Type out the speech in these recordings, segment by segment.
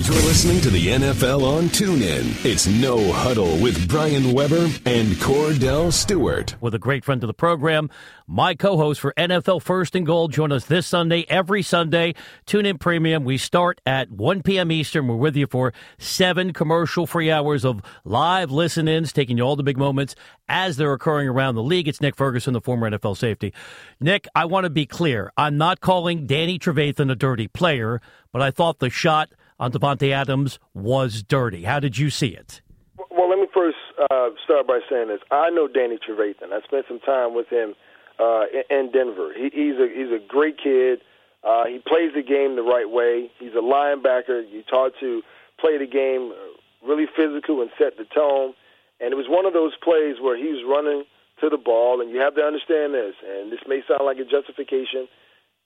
You're listening to the NFL on TuneIn. It's No Huddle with Brian Weber and Kordell Stewart. With a great friend of the program, my co-host for NFL First and Go, Join us this Sunday, every Sunday. TuneIn Premium. We start at 1 p.m. Eastern. We're with you for seven commercial-free hours of live listen-ins, taking you all the big moments as they're occurring around the league. It's Nick Ferguson, the former NFL safety. Nick, I want to be clear. I'm not calling Danny Trevathan a dirty player, but I thought the shot – on Davante Adams was dirty. How did you see it? Well, let me first uh, start by saying this. I know Danny Trevathan. I spent some time with him uh, in Denver. He, he's a he's a great kid. Uh, he plays the game the right way. He's a linebacker. You taught to play the game really physical and set the tone. And it was one of those plays where he was running to the ball, and you have to understand this. And this may sound like a justification.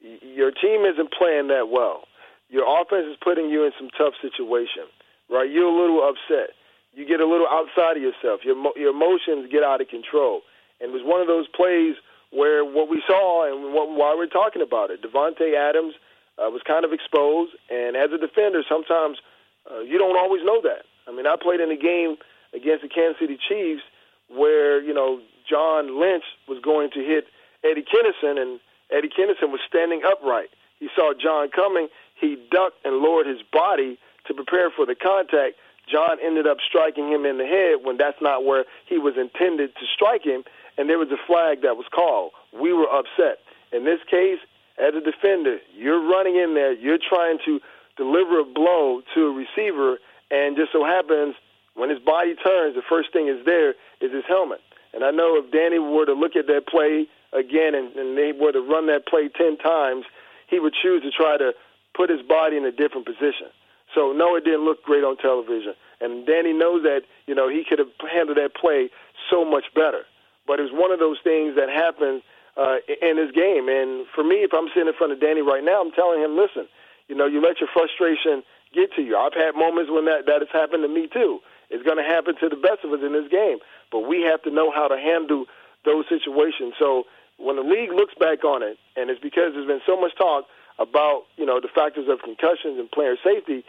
Your team isn't playing that well. Your offense is putting you in some tough situation, right? You're a little upset. You get a little outside of yourself. Your your emotions get out of control. And it was one of those plays where what we saw and what, why we're talking about it, Davante Adams uh, was kind of exposed. And as a defender, sometimes uh, you don't always know that. I mean, I played in a game against the Kansas City Chiefs where you know John Lynch was going to hit Eddie Kennison, and Eddie Kennison was standing upright. He saw John coming, he ducked and lowered his body to prepare for the contact. John ended up striking him in the head when that's not where he was intended to strike him, and there was a flag that was called. We were upset. In this case, as a defender, you're running in there, you're trying to deliver a blow to a receiver, and just so happens when his body turns, the first thing is there is his helmet. And I know if Danny were to look at that play again and, and they were to run that play 10 times, he would choose to try to put his body in a different position. So no, it didn't look great on television. And Danny knows that, you know, he could have handled that play so much better. But it was one of those things that happened uh, in his game. And for me, if I'm sitting in front of Danny right now, I'm telling him, listen, you know, you let your frustration get to you. I've had moments when that, that has happened to me too. It's going to happen to the best of us in this game. But we have to know how to handle those situations. So when the league looks back on it, and it's because there's been so much talk – about you know the factors of concussions and player safety,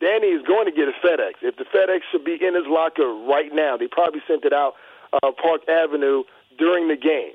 Danny is going to get a FedEx. If the FedEx should be in his locker right now, they probably sent it out uh, Park Avenue during the game,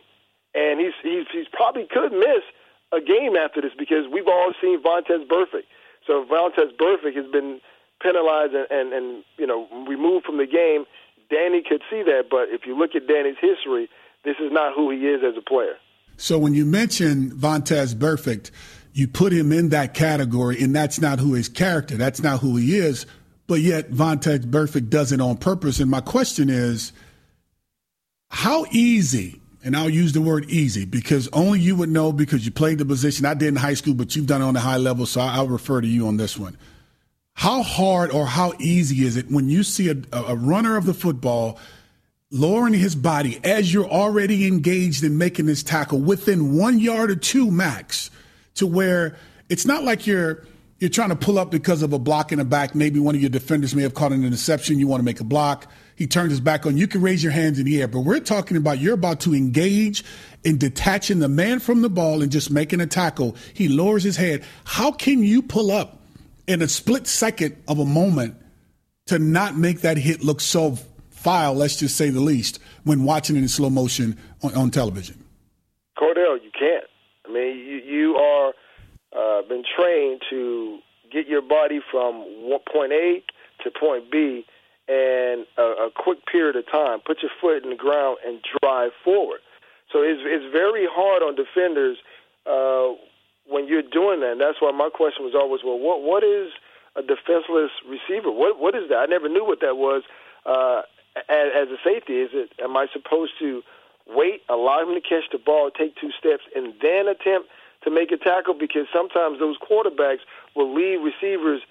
and he's he's he's probably could miss a game after this because we've all seen Vontaze Burfict. So if Vontaze Burfict has been penalized and, and and you know removed from the game, Danny could see that. But if you look at Danny's history, this is not who he is as a player. So when you mention Vontaze Burfict you put him in that category, and that's not who his character, that's not who he is. But yet, Vontaze Burfict does it on purpose. And my question is, how easy, and I'll use the word easy because only you would know because you played the position. I did in high school, but you've done it on a high level, so I'll refer to you on this one. How hard or how easy is it when you see a, a runner of the football lowering his body as you're already engaged in making this tackle within one yard or two max? To where it's not like you're you're trying to pull up because of a block in the back. Maybe one of your defenders may have caught an interception. You want to make a block. He turns his back on. You can raise your hands in the air, but we're talking about you're about to engage in detaching the man from the ball and just making a tackle. He lowers his head. How can you pull up in a split second of a moment to not make that hit look so foul, let's just say the least, when watching it in slow motion on, on television? Kordell, you can't. I mean, you, you are uh, been trained to get your body from point A to point B in a, a quick period of time. Put your foot in the ground and drive forward. So it's it's very hard on defenders uh, when you're doing that. And that's why my question was always, well, what what is a defenseless receiver? What what is that? I never knew what that was. Uh, as, as a safety, is it? Am I supposed to wait, allow him to catch the ball, take two steps, and then attempt to make a tackle because sometimes those quarterbacks will leave receivers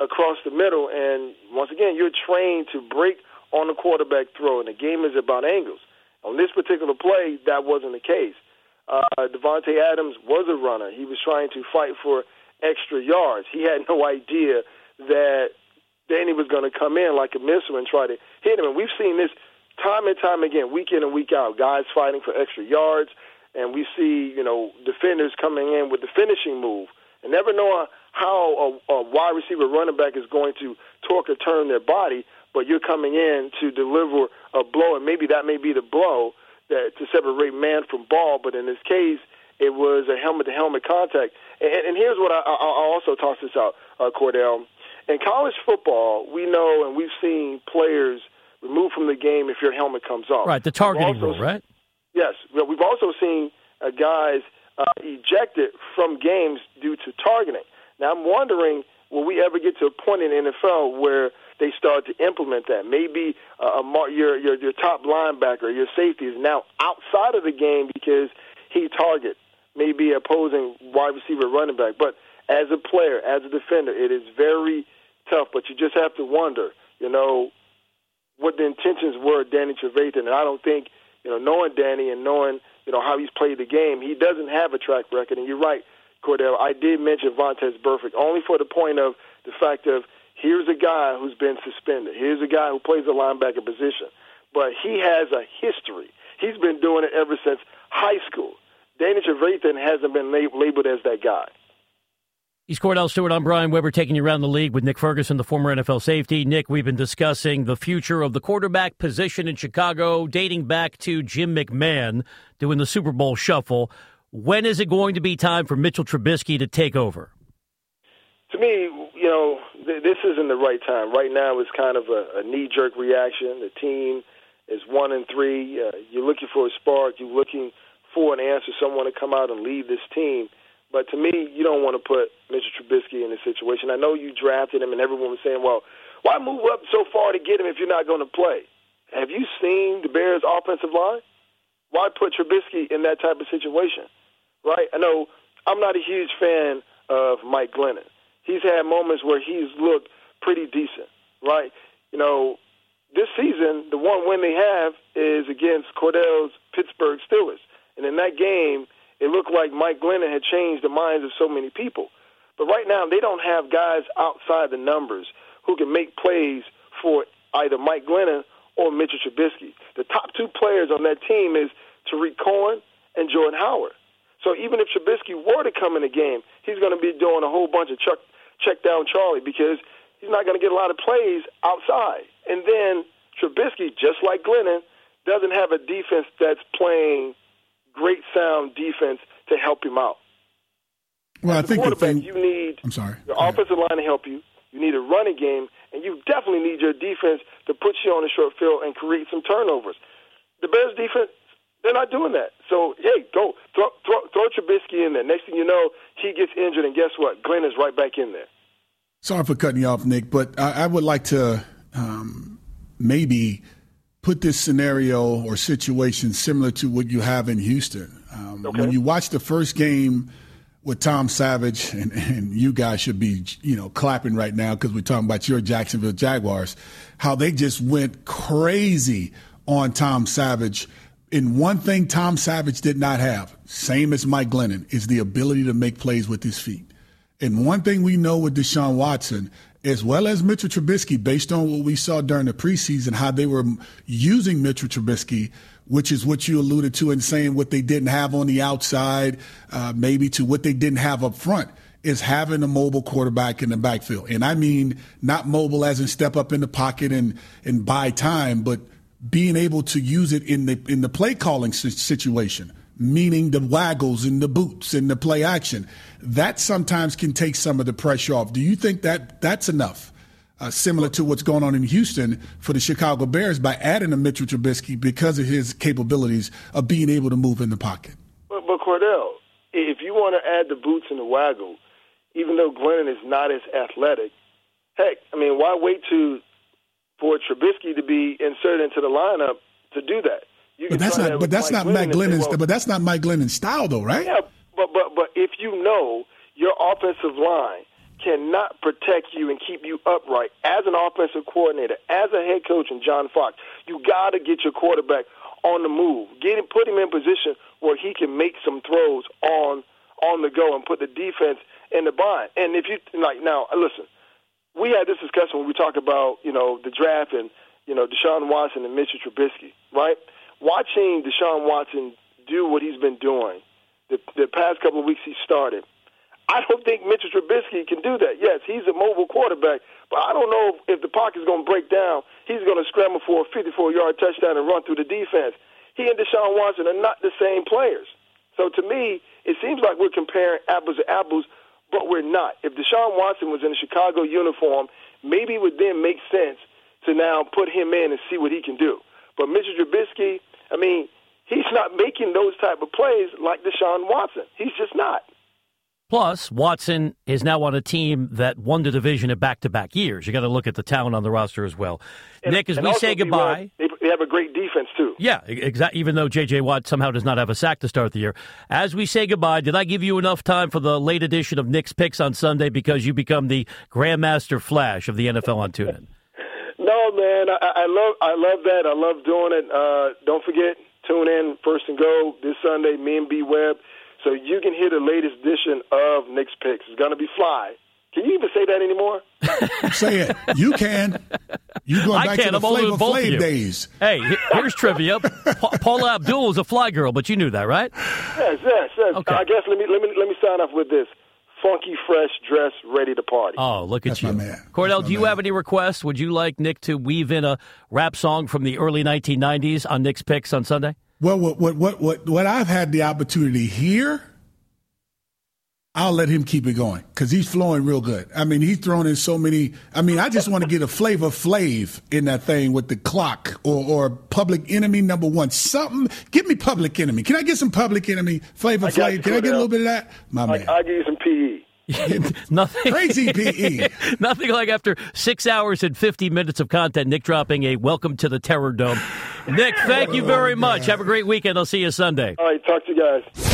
across the middle. And once again, you're trained to break on the quarterback throw, and the game is about angles. On this particular play, that wasn't the case. Uh, Davante Adams was a runner. He was trying to fight for extra yards. He had no idea that Danny was going to come in like a missile and try to hit him. And we've seen this time and time again, week in and week out, guys fighting for extra yards, and we see you know defenders coming in with the finishing move. And never know how a, a wide receiver running back is going to torque or turn their body, but you're coming in to deliver a blow, and maybe that may be the blow that to separate man from ball. But in this case, it was a helmet-to-helmet contact. And, and here's what I, I, I'll also toss this out, uh, Kordell. In college football, we know and we've seen players removed from the game if your helmet comes off. Right, the targeting rule, right? Yes, we've also seen uh, guys uh, ejected from games due to targeting. Now, I'm wondering, will we ever get to a point in the NFL where they start to implement that? Maybe uh, a, your, your your top linebacker, your safety is now outside of the game because he target maybe opposing wide receiver running back. But as a player, as a defender, it is very tough. But you just have to wonder, you know, what the intentions were of Danny Trevathan. And I don't think, you know, knowing Danny and knowing, you know, how he's played the game, he doesn't have a track record. And you're right, Kordell. I did mention Vontaze Burfict only for the point of the fact of here's a guy who's been suspended. Here's a guy who plays the linebacker position. But he has a history. He's been doing it ever since high school. Danny Trevathan hasn't been lab- labeled as that guy. He's Kordell Stewart. I'm Brian Weber taking you around the league with Nick Ferguson, the former NFL safety. Nick, we've been discussing the future of the quarterback position in Chicago, dating back to Jim McMahon doing the Super Bowl shuffle. When is it going to be time for Mitchell Trubisky to take over? To me, you know, th- this isn't the right time. Right now, it's kind of a, a knee-jerk reaction. The team is one and three. Uh, you're looking for a spark. You're looking for an answer, someone to come out and lead this team. But to me, you don't want to put Mitchell Trubisky in this situation. I know you drafted him, and everyone was saying, well, why move up so far to get him if you're not going to play? Have you seen the Bears' offensive line? Why put Trubisky in that type of situation? Right? I know I'm not a huge fan of Mike Glennon. He's had moments where he's looked pretty decent, right? You know, this season, the one win they have is against Kordell's Pittsburgh Steelers. And in that game, it looked like Mike Glennon had changed the minds of so many people. But right now, they don't have guys outside the numbers who can make plays for either Mike Glennon or Mitchell Trubisky. The top two players on that team is Tarik Cohen and Jordan Howard. So even if Trubisky were to come in the game, he's going to be doing a whole bunch of chuck, check down Charlie because he's not going to get a lot of plays outside. And then Trubisky, just like Glennon, doesn't have a defense that's playing great sound defense to help him out. Well, As I think the thing, you need I'm sorry. your offensive line to help you. You need a running game, and you definitely need your defense to put you on the short field and create some turnovers. The Bears defense, they're not doing that. So, hey, go throw, throw, throw Trubisky in there. Next thing you know, he gets injured, and guess what? Glenn is right back in there. Sorry for cutting you off, Nick, but I, I would like to um, maybe put this scenario or situation similar to what you have in Houston. Um, Okay. When you watch the first game with Tom Savage, and, and you guys should be, you know, clapping right now because we're talking about your Jacksonville Jaguars, how they just went crazy on Tom Savage. And one thing Tom Savage did not have, same as Mike Glennon, is the ability to make plays with his feet. And one thing we know with Deshaun Watson, as well as Mitchell Trubisky, based on what we saw during the preseason, how they were using Mitchell Trubisky, which is what you alluded to in saying what they didn't have on the outside, uh, maybe to what they didn't have up front, is having a mobile quarterback in the backfield. And I mean not mobile as in step up in the pocket and, and buy time, but being able to use it in the in the play calling situation meaning the waggles and the boots and the play action. That sometimes can take some of the pressure off. Do you think that that's enough? Uh, similar to what's going on in Houston for the Chicago Bears by adding a Mitchell Trubisky because of his capabilities of being able to move in the pocket. But, but Kordell, if you want to add the boots and the waggle, even though Glennon is not as athletic, heck, I mean, why wait to for Trubisky to be inserted into the lineup to do that? But that's try that not. But that's Mike not and Glennon's. well, But that's not Mike Glennon's style, though, right? Yeah, but but but if you know your offensive line cannot protect you and keep you upright as an offensive coordinator, as a head coach and John Fox, you got to get your quarterback on the move. Get him, put him in position where he can make some throws on on the go and put the defense in the bind. And if you like now, listen, we had this discussion when we talked about you know the draft and you know Deshaun Watson and Mitchell Trubisky, right? Watching Deshaun Watson do what he's been doing the, the past couple of weeks he started, I don't think Mitchell Trubisky can do that. Yes, he's a mobile quarterback, but I don't know if the pocket's going to break down. He's going to scramble for a 54-yard touchdown and run through the defense. He and Deshaun Watson are not the same players. So to me, it seems like we're comparing apples to apples, but we're not. If Deshaun Watson was in a Chicago uniform, maybe it would then make sense to now put him in and see what he can do. But Mitchell Trubisky, I mean, he's not making those type of plays like Deshaun Watson. He's just not. Plus, Watson is now on a team that won the division in back-to-back years. You got to look at the talent on the roster as well. And, Nick, as we say goodbye, they have a great defense too. Yeah, exactly. Even though J.J. Watt somehow does not have a sack to start the year, as we say goodbye, did I give you enough time for the late edition of Nick's picks on Sunday because you become the Grandmaster Flash of the NFL on TuneIn? No, man, I, I love I love that. I love doing it. Uh, don't forget, tune in first and go this Sunday. Me and B Webb so you can hear the latest edition of Nick's Picks. It's going to be fly. Can you even say that anymore? say it. You can. You're going back to the Flavor Flav days. Hey, here's trivia. Pa- Paula Abdul was a fly girl, but you knew that, right? Yes, yes, yes. Okay. I guess let me let me let me sign off with this. Funky, fresh, dress, ready to party. Oh, look at That's you. My man. Kordell, do you man. have any requests? Would you like Nick to weave in a rap song from the early 1990s on Nick's Picks on Sunday? Well, what what what what, what I've had the opportunity here, I'll let him keep it going because he's flowing real good. I mean, he's thrown in so many. I mean, I just want to get a flavor flav in that thing with the clock or or Public Enemy number one. Something. Give me Public Enemy. Can I get some Public Enemy flavor flav? Can I get a little bit of that, my I, man? I'll give you some PE. Nothing Crazy PE. Nothing like after six hours and 50 minutes of content, Nick dropping a welcome to the Terrordome. Nick, thank you very much. Have a great weekend. I'll see you Sunday. All right, talk to you guys.